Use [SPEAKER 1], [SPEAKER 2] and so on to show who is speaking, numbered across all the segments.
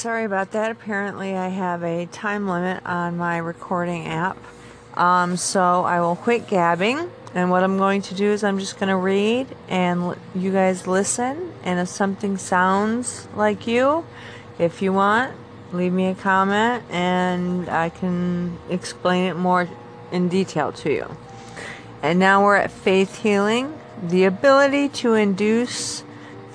[SPEAKER 1] Sorry about that. Apparently, I have a time limit on my recording app. Um, so I will quit gabbing. And what I'm going to do is I'm just going to read and l- you guys listen. And if something sounds like you, if you want, leave me a comment and I can explain it more in detail to you. And now we're at faith healing the ability to induce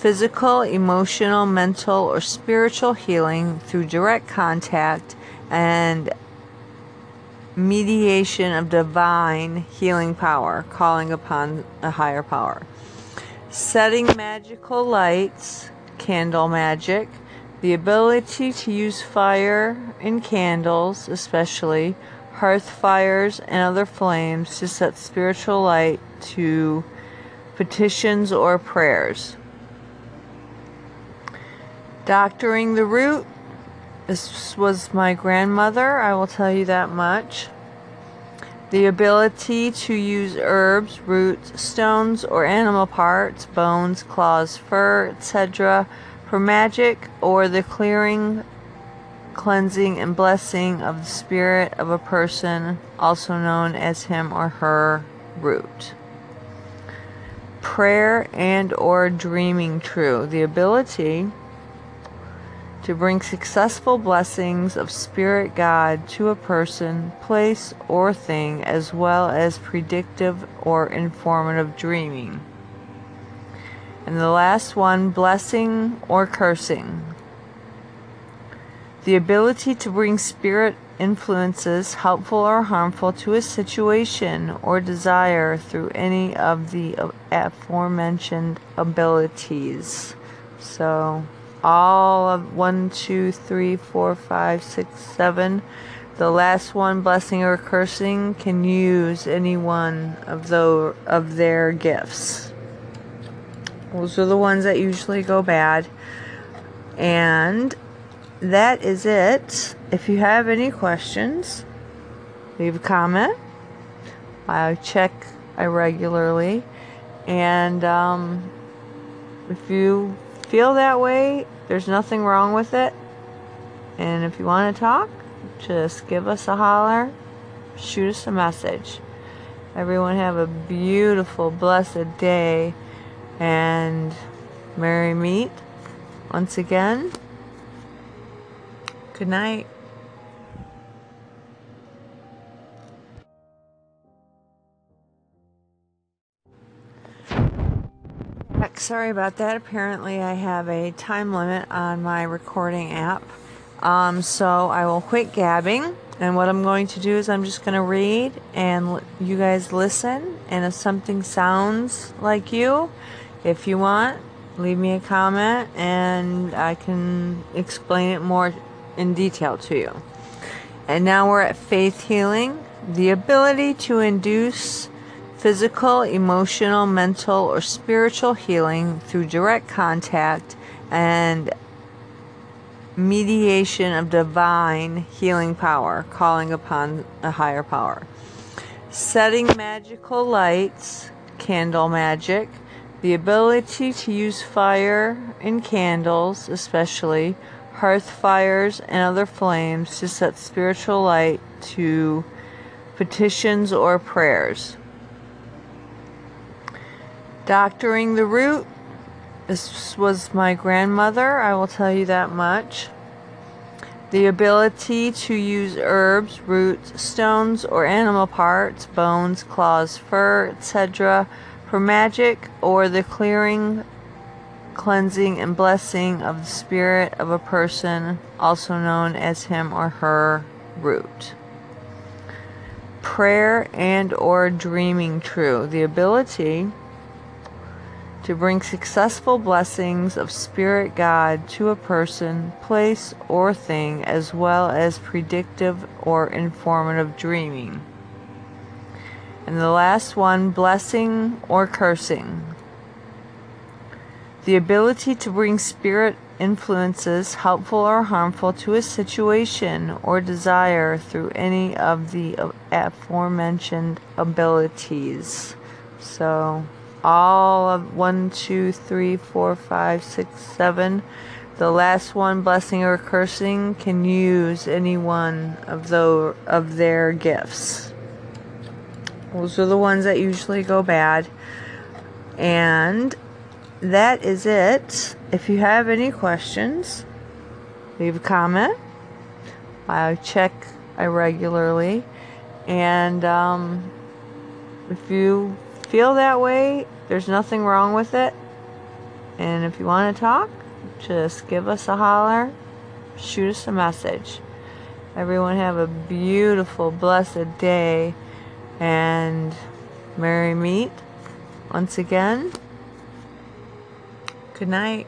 [SPEAKER 1] physical, emotional, mental, or spiritual healing through direct contact and mediation of divine healing power, calling upon a higher power. Setting magical lights, candle magic, the ability to use fire in candles, especially hearth fires and other flames, to set spiritual light to petitions or prayers. Doctoring the root. This was my grandmother, I will tell you that much. The ability to use herbs, roots, stones, or animal parts, bones, claws, fur, etc., for magic or the clearing, cleansing, and blessing of the spirit of a person, also known as him or her root prayer and or dreaming true the ability to bring successful blessings of spirit god to a person place or thing as well as predictive or informative dreaming and the last one blessing or cursing the ability to bring spirit influences, helpful or harmful, to a situation or desire through any of the aforementioned abilities. So, all of one, two, three, four, five, six, seven. The last one, blessing or cursing, can use any one of those of their gifts. Those are the ones that usually go bad. And that is it. If you have any questions, leave a comment. I check I regularly. And um, if you feel that way, there's nothing wrong with it. And if you want to talk, just give us a holler, shoot us a message. Everyone have a beautiful, blessed day, and merry meet once again. Good night. Sorry about that. Apparently, I have a time limit on my recording app. Um, so I will quit gabbing. And what I'm going to do is I'm just going to read and l- you guys listen. And if something sounds like you, if you want, leave me a comment and I can explain it more in detail to you. And now we're at faith healing the ability to induce physical, emotional, mental, or spiritual healing through direct contact and mediation of divine healing power, calling upon a higher power. Setting magical lights, candle magic, the ability to use fire in candles, especially hearth fires and other flames, to set spiritual light to petitions or prayers. Doctoring the root. This was my grandmother, I will tell you that much. The ability to use herbs, roots, stones, or animal parts, bones, claws, fur, etc., for magic or the clearing, cleansing, and blessing of the spirit of a person, also known as him or her root. Prayer and or dreaming true. The ability to bring successful blessings of spirit God to a person, place, or thing, as well as predictive or informative dreaming. And the last one, blessing or cursing. The ability to bring spirit influences, helpful or harmful, to a situation or desire through any of the aforementioned abilities. So, all of one, two, three, four, five, six, seven. the last one, blessing or cursing, can use any one of those of their gifts. Those are the ones that usually go bad. And that is it. If you have any questions, leave a comment. I check I regularly. And um, if you feel that way, there's nothing wrong with it. And if you want to talk, just give us a holler, shoot us a message. Everyone have a beautiful, blessed day, and merry meet once again. Good night.